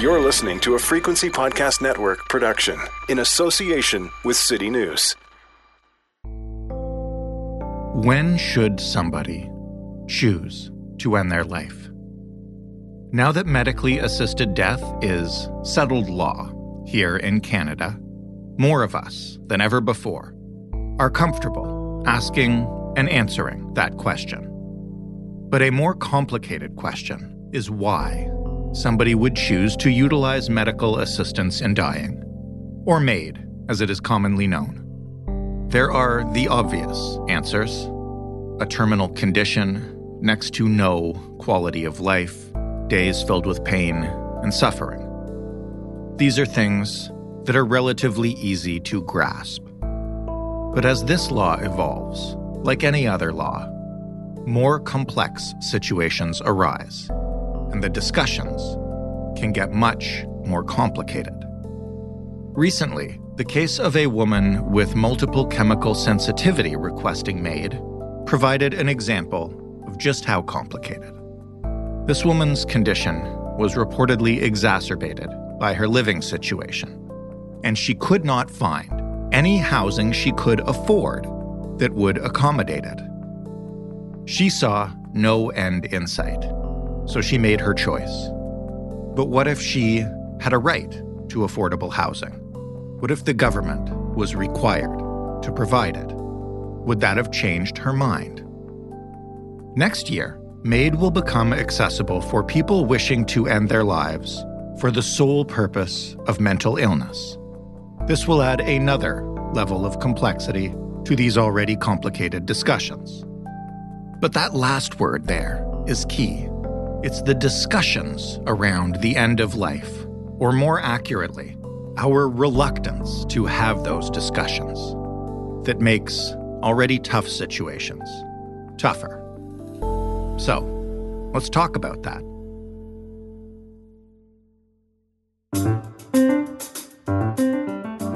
You're listening to a Frequency Podcast Network production in association with City News. When should somebody choose to end their life? Now that medically assisted death is settled law here in Canada, more of us than ever before are comfortable asking and answering that question. But a more complicated question is why somebody would choose to utilize medical assistance in dying, or MAID, as it is commonly known. There are the obvious answers a terminal condition, next to no quality of life, days filled with pain and suffering. These are things that are relatively easy to grasp. But as this law evolves, like any other law, more complex situations arise, and the discussions can get much more complicated. Recently, the case of a woman with multiple chemical sensitivity requesting MAID provided an example of just how complicated. This woman's condition was reportedly exacerbated by her living situation, and she could not find any housing she could afford that would accommodate it. She saw no end in sight, so she made her choice. But what if she had a right to affordable housing? What if the government was required to provide it? Would that have changed her mind? Next year, MAID will become accessible for people wishing to end their lives for the sole purpose of mental illness. This will add another level of complexity to these already complicated discussions. But that last word there is key. It's the discussions around the end of life, or more accurately, our reluctance to have those discussions, that makes already tough situations tougher. So, let's talk about that.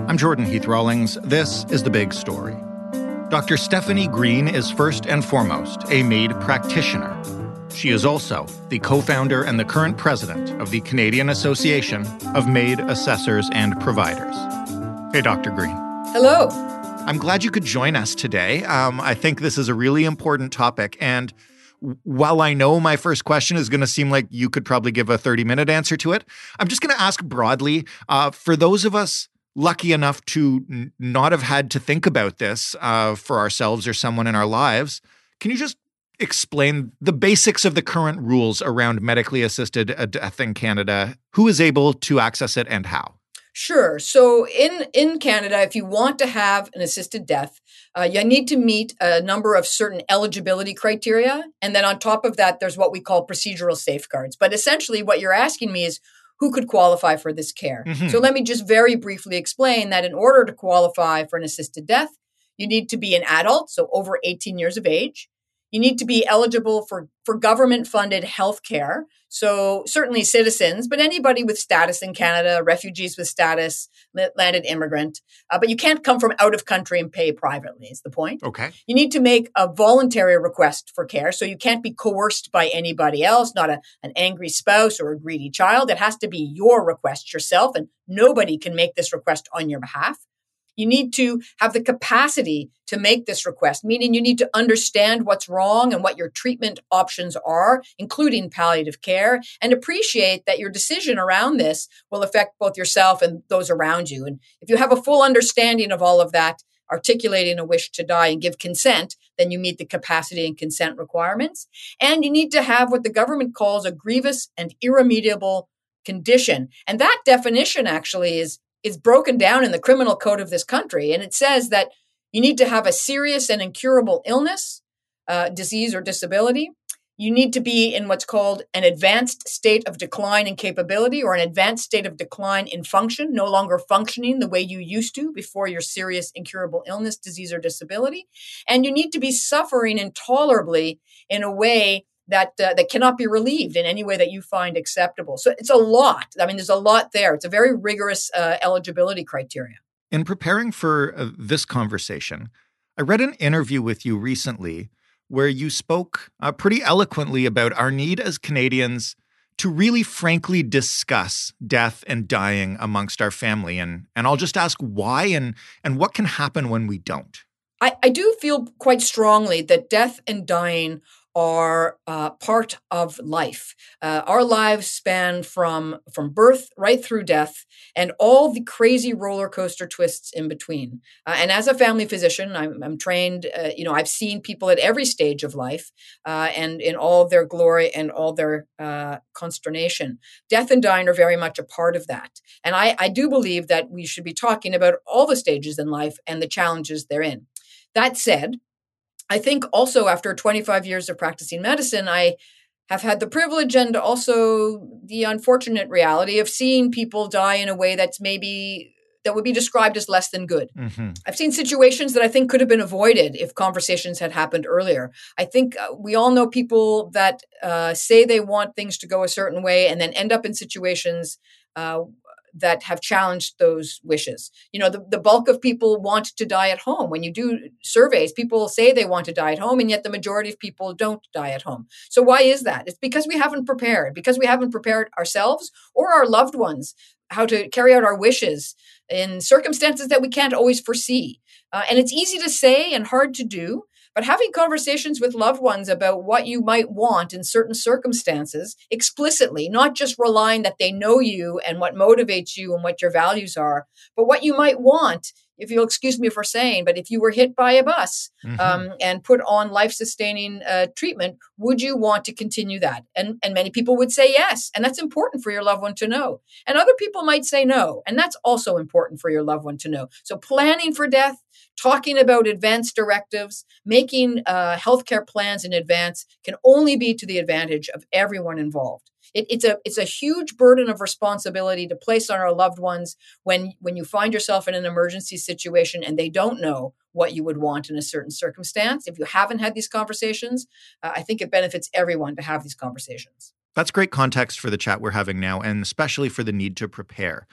I'm Jordan Heath Rawlings. This is The Big Story. Dr. Stefanie Green is first and foremost a MAID practitioner. She is also the co founder and the current president of the Canadian Association of MAID Assessors and Providers. Hey, Dr. Green. Hello. I'm glad you could join us today. Um, I think this is a really important topic. And while I know my first question is going to seem like you could probably give a 30 minute answer to it, I'm just going to ask broadly uh, for those of us lucky enough to n- not have had to think about this uh, for ourselves or someone in our lives, can you just explain the basics of the current rules around medically assisted death in Canada? Who is able to access it and how? Sure. So in in Canada, if you want to have an assisted death, uh, you need to meet a number of certain eligibility criteria, and then on top of that, there's what we call procedural safeguards. But essentially, what you're asking me is who could qualify for this care. Mm-hmm. So let me just very briefly explain that in order to qualify for an assisted death, you need to be an adult, so over 18 years of age. You need to be eligible for, for government funded health care. So, certainly citizens, but anybody with status in Canada, refugees with status, landed immigrant. Uh, but you can't come from out of country and pay privately, is the point. Okay. You need to make a voluntary request for care. So, you can't be coerced by anybody else, not a, an angry spouse or a greedy child. It has to be your request yourself, and nobody can make this request on your behalf. You need to have the capacity to make this request, meaning you need to understand what's wrong and what your treatment options are, including palliative care, and appreciate that your decision around this will affect both yourself and those around you. And if you have a full understanding of all of that, articulating a wish to die and give consent, then you meet the capacity and consent requirements. And you need to have what the government calls a grievous and irremediable condition. And that definition actually is is broken down in the criminal code of this country. And it says that you need to have a serious and incurable illness, uh, disease, or disability. You need to be in what's called an advanced state of decline in capability or an advanced state of decline in function, no longer functioning the way you used to before your serious, incurable illness, disease, or disability. And you need to be suffering intolerably in a way that uh, that cannot be relieved in any way that you find acceptable. So it's a lot. I mean, there's a lot there. It's a very rigorous uh, eligibility criteria. In preparing for uh, this conversation, I read an interview with you recently where you spoke uh, pretty eloquently about our need as Canadians to really frankly discuss death and dying amongst our family and and I'll just ask why and and what can happen when we don't. I, I do feel quite strongly that death and dying are uh, part of life. Uh, our lives span from from birth right through death, and all the crazy roller coaster twists in between. Uh, and as a family physician, I'm, I'm trained. Uh, you know, I've seen people at every stage of life, uh, and in all their glory and all their uh, consternation. Death and dying are very much a part of that. And I, I do believe that we should be talking about all the stages in life and the challenges therein. That said, I think also after 25 years of practicing medicine, I have had the privilege and also the unfortunate reality of seeing people die in a way that's maybe that would be described as less than good. Mm-hmm. I've seen situations that I think could have been avoided if conversations had happened earlier. I think uh, we all know people that uh, say they want things to go a certain way and then end up in situations uh, that have challenged those wishes. You know, the, the bulk of people want to die at home. When you do surveys, people say they want to die at home, and yet the majority of people don't die at home. So, why is that? It's because we haven't prepared, because we haven't prepared ourselves or our loved ones how to carry out our wishes in circumstances that we can't always foresee. Uh, and it's easy to say and hard to do. But having conversations with loved ones about what you might want in certain circumstances explicitly, not just relying that they know you and what motivates you and what your values are, but what you might want if you'll excuse me for saying, but if you were hit by a bus mm-hmm. um, and put on life sustaining uh, treatment, would you want to continue that? And, and many people would say yes. And that's important for your loved one to know. And other people might say no. And that's also important for your loved one to know. So planning for death, talking about advance directives, making uh, healthcare plans in advance can only be to the advantage of everyone involved. It, it's a it's a huge burden of responsibility to place on our loved ones when when you find yourself in an emergency situation and they don't know what you would want in a certain circumstance. If you haven't had these conversations, uh, I think it benefits everyone to have these conversations. That's great context for the chat we're having now, and especially for the need to prepare.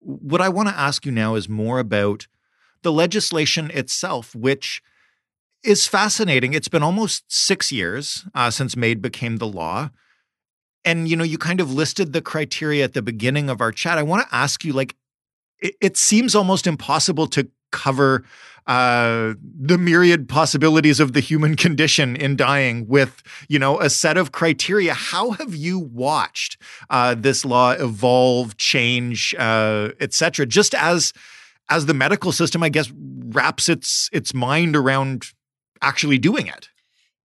What I want to ask you now is more about the legislation itself, which is fascinating. It's been almost six years uh, since MAID became the law. And you know, you kind of listed the criteria at the beginning of our chat. I want to ask you, like, it, it seems almost impossible to cover uh, the myriad possibilities of the human condition in dying with you know a set of criteria how have you watched uh, this law evolve change uh, etc just as as the medical system, I guess, wraps its its mind around actually doing it?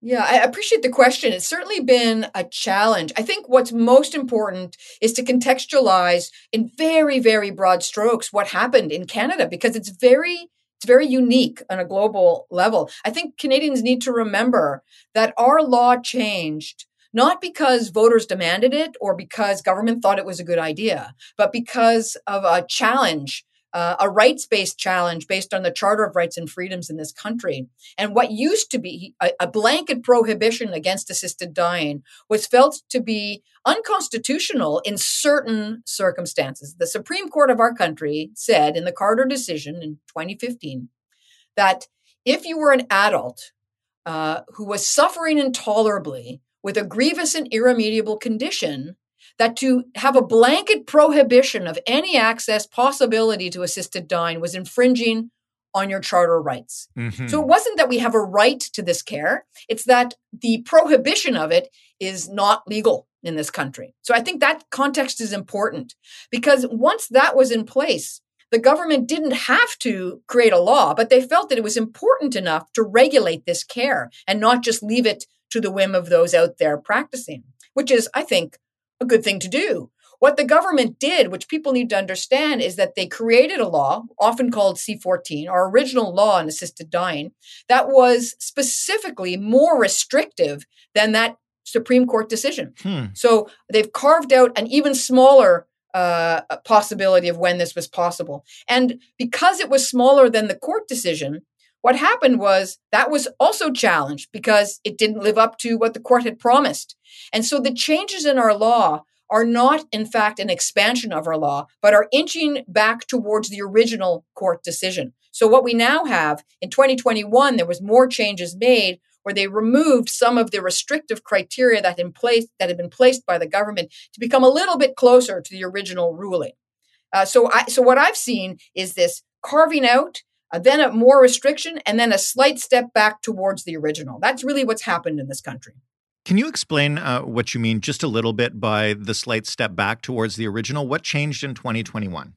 Yeah, I appreciate the question. It's certainly been a challenge. I think what's most important is to contextualize in very, very broad strokes what happened in Canada because it's very it's very unique on a global level. I think Canadians need to remember that our law changed not because voters demanded it or because government thought it was a good idea, but because of a challenge uh, a rights based challenge based on the Charter of Rights and Freedoms in this country. And what used to be a, a, blanket prohibition against assisted dying was felt to be unconstitutional in certain circumstances. The Supreme Court of our country said in the Carter decision in 2015 that if you were an adult uh, who was suffering intolerably with a grievous and irremediable condition, that to have a blanket prohibition of any access possibility to assisted dying was infringing on your charter rights. Mm-hmm. So it wasn't that we have a right to this care, it's that the prohibition of it is not legal in this country. So I think that context is important because once that was in place, the government didn't have to create a law, but they felt that it was important enough to regulate this care and not just leave it to the whim of those out there practicing, which is, I think, a good thing to do. What the government did, which people need to understand, is that they created a law, often called C14, our original law on assisted dying, that was specifically more restrictive than that Supreme Court decision. Hmm. So they've carved out an even smaller uh, possibility of when this was possible. And because it was smaller than the court decision, what happened was that was also challenged because it didn't live up to what the court had promised. And so the changes in our law are not, in fact, an expansion of our law, but are inching back towards the original court decision. So what we now have in 2021, there was more changes made where they removed some of the restrictive criteria that in place that had been placed by the government to become a little bit closer to the original ruling. Uh, so, I, so what I've seen is this carving out, uh, then a more restriction, and then a slight step back towards the original. That's really what's happened in this country. Can you explain uh, what you mean just a little bit by the slight step back towards the original? What changed in 2021?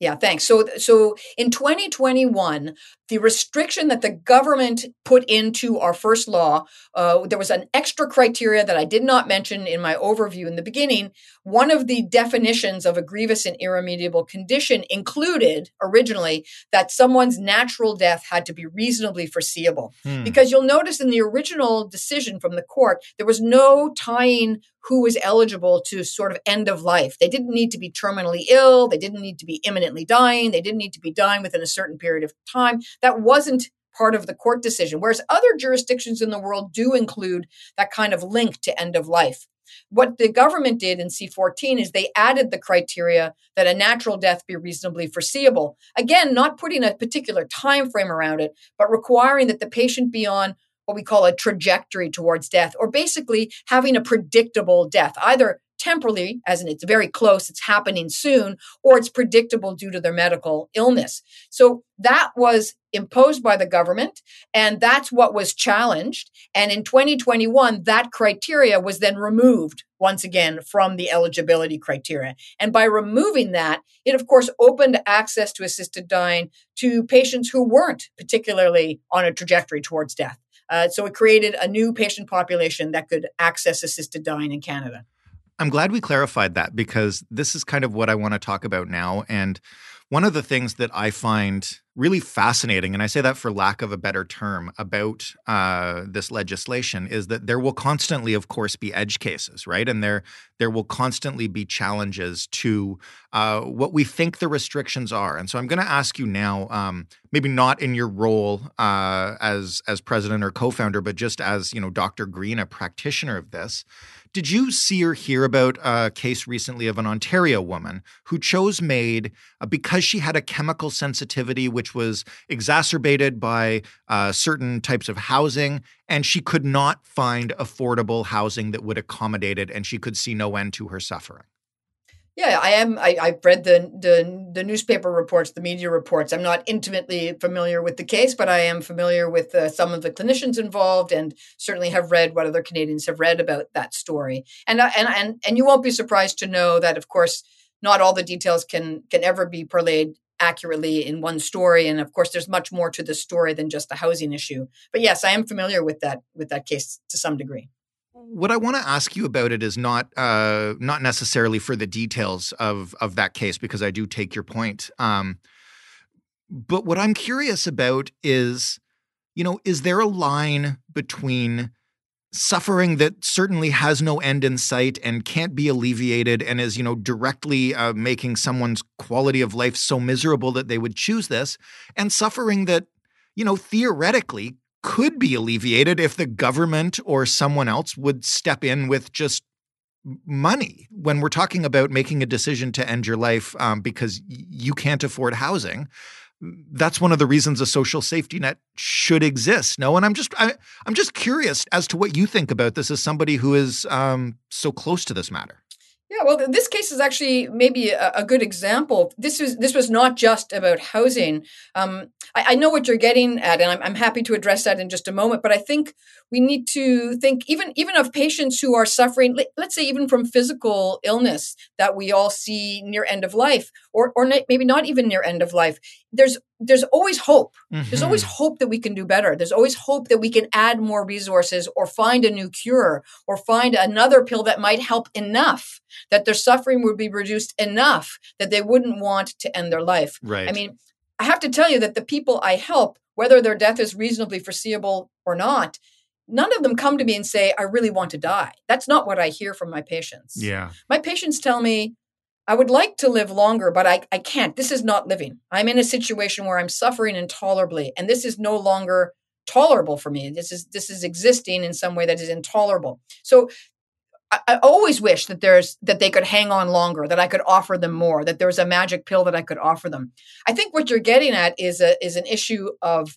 Yeah, thanks. So, so in 2021, the restriction that the government put into our first law, uh, there was an extra criteria that I did not mention in my overview in the beginning. One of the definitions of a grievous and irremediable condition included originally that someone's natural death had to be reasonably foreseeable. Hmm. Because you'll notice in the original decision from the court, there was no tying who was eligible to sort of end of life. They didn't need to be terminally ill. They didn't need to be imminently dying. They didn't need to be dying within a certain period of time. That wasn't part of the court decision. Whereas other jurisdictions in the world do include that kind of link to end of life. What the government did in C14 is they added the criteria that a natural death be reasonably foreseeable. Again, not putting a particular time frame around it, but requiring that the patient be on what we call a trajectory towards death, or basically having a predictable death, either temporally, as in it's very close, it's happening soon, or it's predictable due to their medical illness. So that was imposed by the government, and that's what was challenged. And in 2021, that criteria was then removed once again from the eligibility criteria. And by removing that, it of course opened access to assisted dying to patients who weren't particularly on a trajectory towards death. Uh, so it created a new patient population that could access assisted dying in Canada. I'm glad we clarified that because this is kind of what I want to talk about now. And one of the things that I find really fascinating, and I say that for lack of a better term, about uh, this legislation is that there will constantly, of course, be edge cases, right? And there there will constantly be challenges to uh, what we think the restrictions are. And so I'm going to ask you now, um, maybe not in your role uh, as as president or co-founder, but just as you know, Dr. Green, a practitioner of this. Did you see or hear about a case recently of an Ontario woman who chose MAID uh, because she had a chemical sensitivity which was exacerbated by uh, certain types of housing, and she could not find affordable housing that would accommodate it, and she could see no end to her suffering? Yeah, I am. I, I've read the, the the newspaper reports, the media reports. I'm not intimately familiar with the case, but I am familiar with uh, some of the clinicians involved, and certainly have read what other Canadians have read about that story. And and and and you won't be surprised to know that, of course, not all the details can can ever be parlayed accurately in one story and of course there's much more to the story than just the housing issue but yes i am familiar with that with that case to some degree what I want to ask you about it is not uh, not necessarily for the details of of that case because I do take your point. Um, but what I'm curious about is, you know, is there a line between suffering that certainly has no end in sight and can't be alleviated and is you know directly uh, making someone's quality of life so miserable that they would choose this and suffering that you know theoretically could be alleviated if the government or someone else would step in with just money. When we're talking about making a decision to end your life um, because you can't afford housing that's one of the reasons a social safety net should exist no and i'm just I, am just curious as to what you think about this as somebody who is um, so close to this matter yeah, well, this case is actually maybe a, a, good example. This was this was not just about housing. Um, I, I, know what you're getting at, and I'm, I'm, happy to address that in just a moment. But I think we need to think even even of patients who are suffering, let's say even from physical illness that we all see near end of life, or or maybe not even near end of life. There's there's always hope. Mm-hmm. There's always mm-hmm. hope that we can do better. There's always hope that we can add more resources or find a new cure or find another pill that might help enough that their suffering would be reduced enough that they wouldn't want to end their life. Right. I mean, I have to tell you that the people I help, whether their death is reasonably foreseeable or not, none of them come to me and say, I really want to die. That's not what I hear from my patients. Yeah. My patients tell me, I would like to live longer, but I, I can't. This is not living. I'm in a situation where I'm suffering intolerably, and this is no longer tolerable for me. This is this is existing in some way that is intolerable. So I, I always wish that there's that they could hang on longer, that I could offer them more, that there was a magic pill that I could offer them. I think what you're getting at is a is an issue of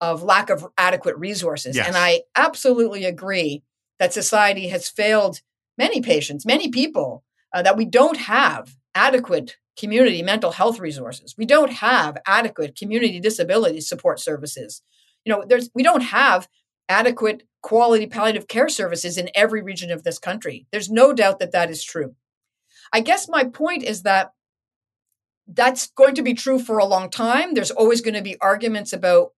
of lack of adequate resources. Yes. And I absolutely agree that society has failed many patients, many people, uh, that we don't have adequate community mental health resources. We don't have adequate community disability support services. You know, there's we don't have adequate quality palliative care services in every region of this country. There's no doubt that that is true. I guess my point is that that's going to be true for a long time. There's always going to be arguments about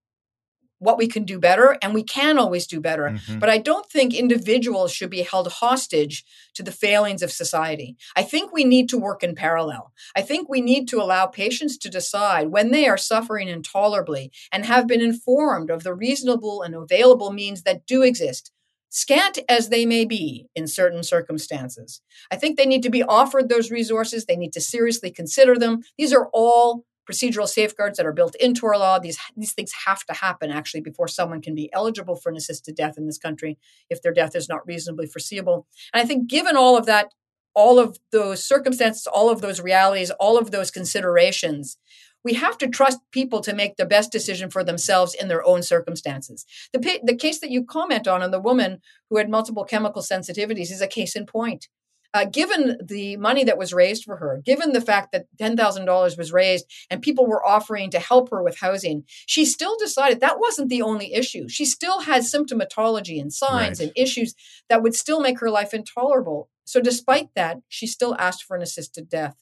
what we can do better, and we can always do better. Mm-hmm. But I don't think individuals should be held hostage to the failings of society. I think we need to work in parallel. I think we need to allow patients to decide when they are suffering intolerably and have been informed of the reasonable and available means that do exist. Scant as they may be in certain circumstances. I think they need to be offered those resources. They need to seriously consider them. These are all procedural safeguards that are built into our law. These these things have to happen actually before someone can be eligible for an assisted death in this country if their death is not reasonably foreseeable. And I think given all of that, all of those circumstances, all of those realities, all of those considerations, we have to trust people to make the best decision for themselves in their own circumstances. The, the case that you comment on, on the woman who had multiple chemical sensitivities, is a case in point uh, given the money that was raised for her, given the fact that $10,000 was raised and people were offering to help her with housing, she still decided that wasn't the only issue. She still had symptomatology and signs right. and issues that would still make her life intolerable. So, despite that, she still asked for an assisted death.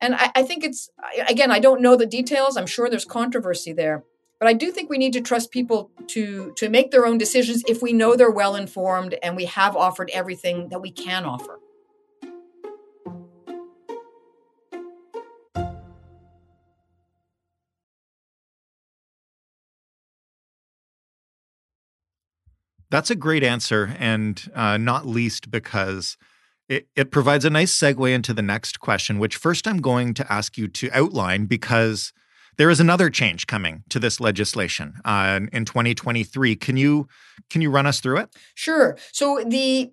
And I, I think it's, again, I don't know the details. I'm sure there's controversy there but i do think we need to trust people to to make their own decisions if we know they're well informed and we have offered everything that we can offer That's a great answer, and uh, not least because it, it provides a nice segue into the next question, which first I'm going to ask you to outline because there is another change coming to this legislation uh, in 2023. Can you can you run us through it? Sure. So the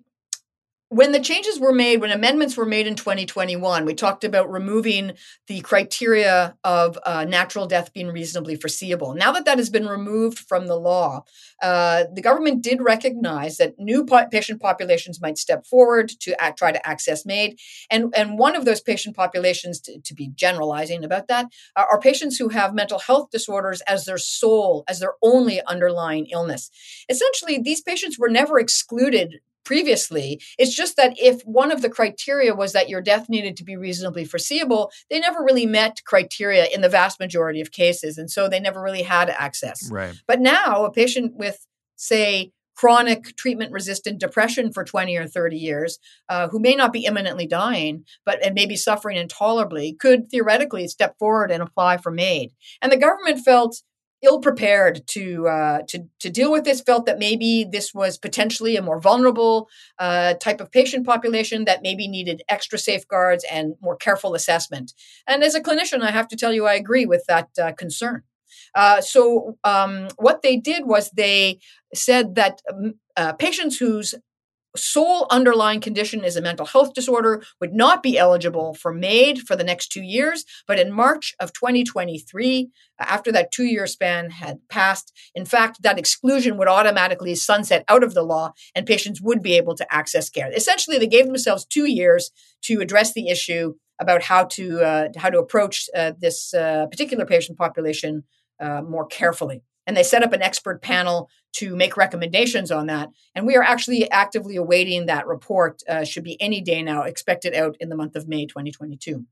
when the changes were made, when amendments were made in 2021, we talked about removing the criteria of uh, natural death being reasonably foreseeable. Now that that has been removed from the law, uh, the government did recognize that new po- patient populations might step forward to act, try to access MAID. And, and one of those patient populations, to, to be generalizing about that, are patients who have mental health disorders as their sole, as their only underlying illness. Essentially, these patients were never excluded previously. It's just that if one of the criteria was that your death needed to be reasonably foreseeable, they never really met criteria in the vast majority of cases. And so they never really had access. Right. But now a patient with, say, chronic treatment resistant depression for 20 or 30 years uh, who may not be imminently dying but and may be suffering intolerably could theoretically step forward and apply for MAID and the government felt ill prepared to uh, to to deal with this. Felt that maybe this was potentially a more vulnerable uh, type of patient population that maybe needed extra safeguards and more careful assessment. And as a clinician, I have to tell you, I agree with that uh, concern. Uh, so um, what they did was they said that um, uh, patients whose sole underlying condition is a mental health disorder would not be eligible for MAID for the next two years. But in March of 2023, after that two year span had passed, in fact, that exclusion would automatically sunset out of the law and patients would be able to access care. Essentially, they gave themselves two years to address the issue about how to uh, how to approach uh, this uh, particular patient population uh, more carefully and they set up an expert panel to make recommendations on that. And we are actually actively awaiting that report. Uh, should be any day now, expected out in the month of May 2022.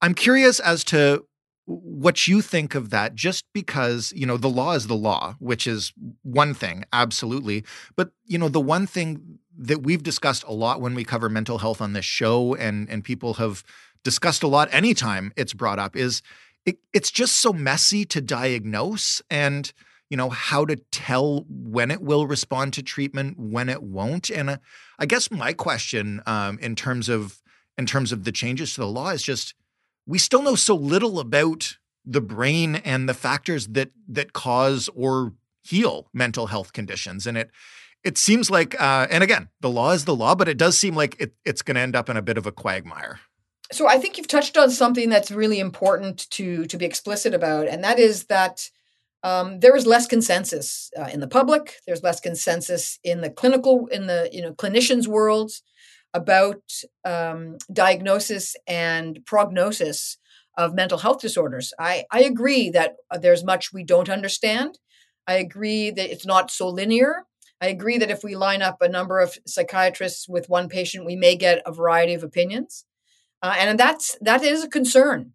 I'm curious as to what you think of that just because you know the law is the law which is one thing absolutely but you know the one thing that we've discussed a lot when we cover mental health on this show and and people have discussed a lot anytime it's brought up is it, it's just so messy to diagnose and you know how to tell when it will respond to treatment when it won't and uh, i guess my question um, in terms of in terms of the changes to the law is just we still know so little about the brain and the factors that that cause or heal mental health conditions and it it seems like uh, and again the law is the law but it does seem like it, it's going to end up in a bit of a quagmire. So i think you've touched on something that's really important to to be explicit about and that is that um, there is less consensus uh, in the public. There's less consensus in the clinical, in the you know clinicians' worlds about um, diagnosis and prognosis of mental health disorders. I, I agree that uh, there's much we don't understand. I agree that it's not so linear. I agree that if we line up a number of psychiatrists with one patient, we may get a variety of opinions, uh, and that's that is a concern.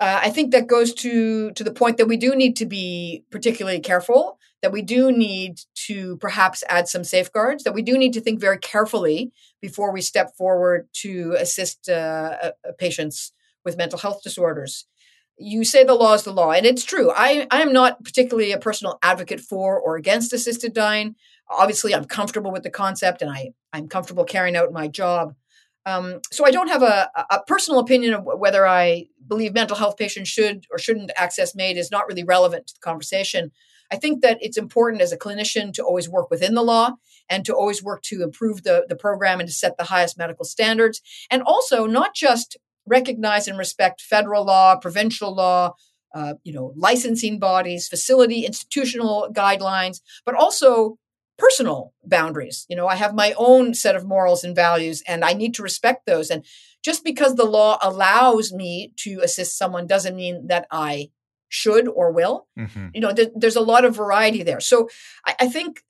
Uh, I think that goes to to the point that we do need to be particularly careful. That we do need to perhaps add some safeguards. That we do need to think very carefully before we step forward to assist uh, patients with mental health disorders you say the law is the law, and it's true. I, I am not particularly a personal advocate for or against assisted dying. Obviously, I'm comfortable with the concept, and I, I'm comfortable carrying out my job. Um, so I don't have a, a, personal opinion of whether I believe mental health patients should or shouldn't access MAID is not really relevant to the conversation. I think that it's important as a clinician to always work within the law and to always work to improve the, the program and to set the highest medical standards. And also not just recognize and respect federal law, provincial law, uh, you know, licensing bodies, facility, institutional guidelines, but also personal boundaries. You know, I have my own set of morals and values, and I need to respect those. And just because the law allows me to assist someone doesn't mean that I should or will. Mm-hmm. You know, th- there's a lot of variety there. So I, I think,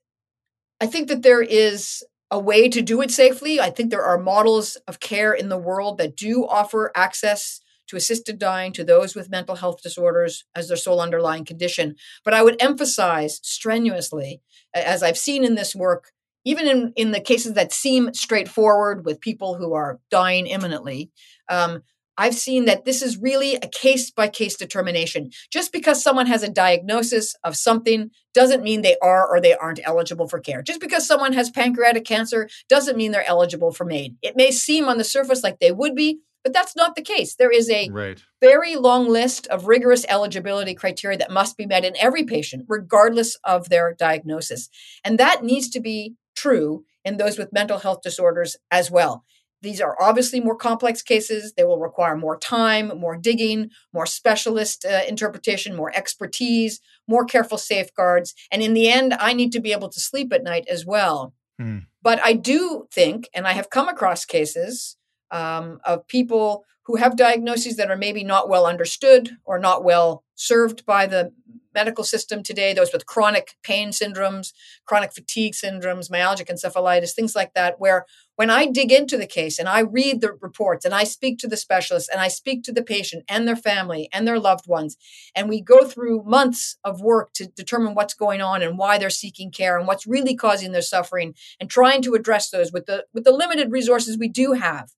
I think that there is a way to do it safely. I think there are models of care in the world that do offer access to assisted dying to those with mental health disorders as their sole underlying condition. But I would emphasize strenuously, as I've seen in this work, even in, in the cases that seem straightforward with people who are dying imminently, um, I've seen that this is really a case by case determination. Just because someone has a diagnosis of something doesn't mean they are or they aren't eligible for care. Just because someone has pancreatic cancer doesn't mean they're eligible for MAID. It may seem on the surface like they would be, but that's not the case. There is a right. very long list of rigorous eligibility criteria that must be met in every patient, regardless of their diagnosis. And that needs to be true in those with mental health disorders as well. These are obviously more complex cases. They will require more time, more digging, more specialist uh, interpretation, more expertise, more careful safeguards. And in the end, I need to be able to sleep at night as well. Hmm. But I do think, and I have come across cases um, of people who have diagnoses that are maybe not well understood or not well served by the medical system today, those with chronic pain syndromes, chronic fatigue syndromes, myalgic encephalitis, things like that, where when I dig into the case and I read the reports and I speak to the specialist and I speak to the patient and their family and their loved ones, and we go through months of work to determine what's going on and why they're seeking care and what's really causing their suffering and trying to address those with the with the limited resources we do have.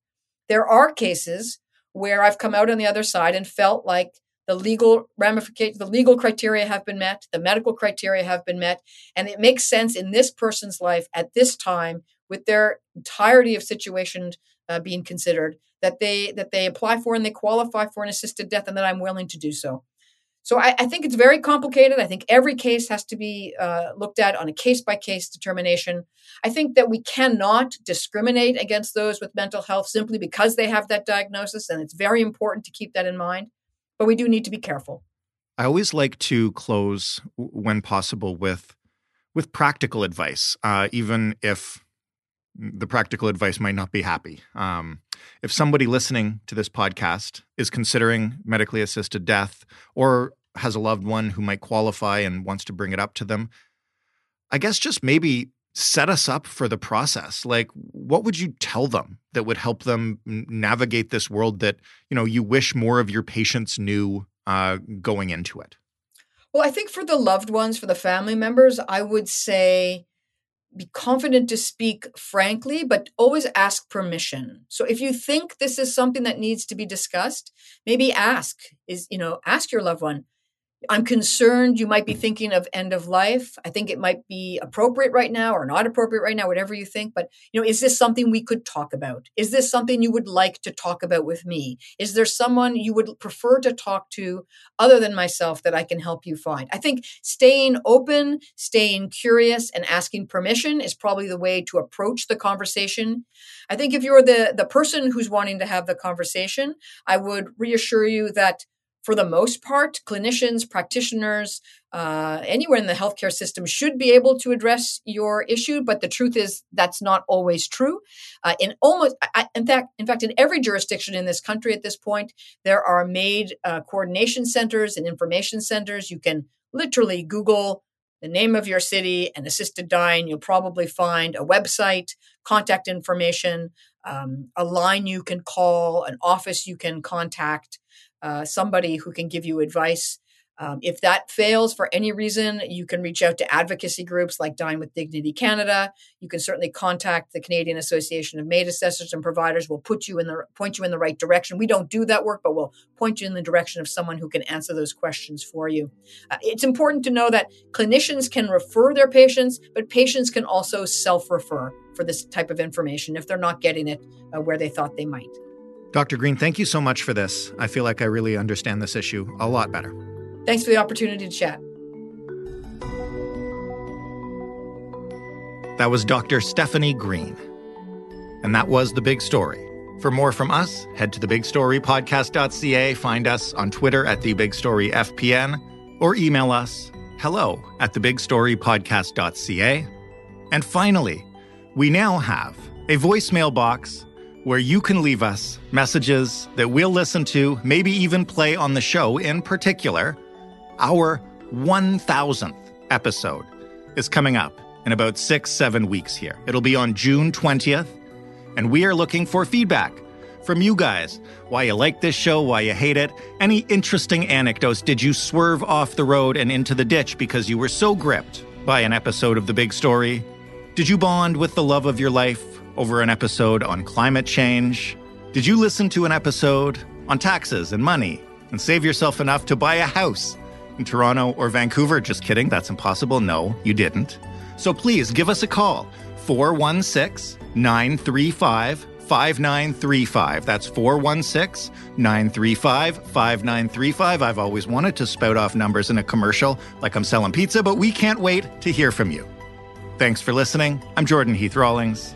There are cases where I've come out on the other side and felt like the legal ramifications, the legal criteria have been met, the medical criteria have been met, and it makes sense in this person's life at this time, with their entirety of situation uh, being considered, that they that they apply for and they qualify for an assisted death, and that I'm willing to do so. So I, I think it's very complicated. I think every case has to be uh, looked at on a case by case determination. I think that we cannot discriminate against those with mental health simply because they have that diagnosis, and it's very important to keep that in mind but we do need to be careful. I always like to close when possible with with practical advice, uh, even if the practical advice might not be happy. Um, if somebody listening to this podcast is considering medically assisted death or has a loved one who might qualify and wants to bring it up to them, I guess just maybe set us up for the process like what would you tell them that would help them navigate this world that you know you wish more of your patients knew uh, going into it well i think for the loved ones for the family members i would say be confident to speak frankly but always ask permission. So if you think this is something that needs to be discussed maybe ask is you know ask your loved one I'm concerned you might be thinking of end of life. I think it might be appropriate right now or not appropriate right now, whatever you think. But, you know, is this something we could talk about? Is this something you would like to talk about with me? Is there someone you would prefer to talk to other than myself that I can help you find? I think staying open, staying curious, and asking permission is probably the way to approach the conversation. I think if you're the, the person who's wanting to have the conversation, I would reassure you that for the most part, clinicians, practitioners, uh, anywhere in the healthcare system should be able to address your issue. But the truth is that's not always true. Uh, in almost, I, in fact, in fact, in every jurisdiction in this country at this point, there are MAID uh, coordination centers and information centers. You can literally Google the name of your city and assisted dying. You'll probably find a website, contact information, um, a line you can call, an office you can contact. Uh, somebody who can give you advice. Um, if that fails for any reason, you can reach out to advocacy groups like Dying with Dignity Canada. You can certainly contact the Canadian Association of MAID Assessors and Providers. We'll put you in the point you in the right direction. We don't do that work, but we'll point you in the direction of someone who can answer those questions for you. Uh, it's important to know that clinicians can refer their patients, but patients can also self-refer for this type of information if they're not getting it uh, where they thought they might. Dr. Green, thank you so much for this. I feel like I really understand this issue a lot better. Thanks for the opportunity to chat. That was Dr. Stefanie Green. And that was The Big Story. For more from us, head to thebigstorypodcast.ca, find us on Twitter at TheBigStoryFPN, or email us hello at thebigstorypodcast.ca. And finally, we now have a voicemail box where you can leave us messages that we'll listen to, maybe even play on the show. In particular, our 1000th episode is coming up in about six, seven weeks here. It'll be on June 20th, and we are looking for feedback from you guys. Why you like this show, why you hate it, any interesting anecdotes. Did you swerve off the road and into the ditch because you were so gripped by an episode of The Big Story? Did you bond with the love of your life over an episode on climate change? Did you listen to an episode on taxes and money and save yourself enough to buy a house in Toronto or Vancouver? Just kidding, that's impossible. No, you didn't. So please give us a call 416 935 5935. That's 416 935 5935. I've always wanted to spout off numbers in a commercial like I'm selling pizza, but we can't wait to hear from you. Thanks for listening. I'm Jordan Heath Rawlings.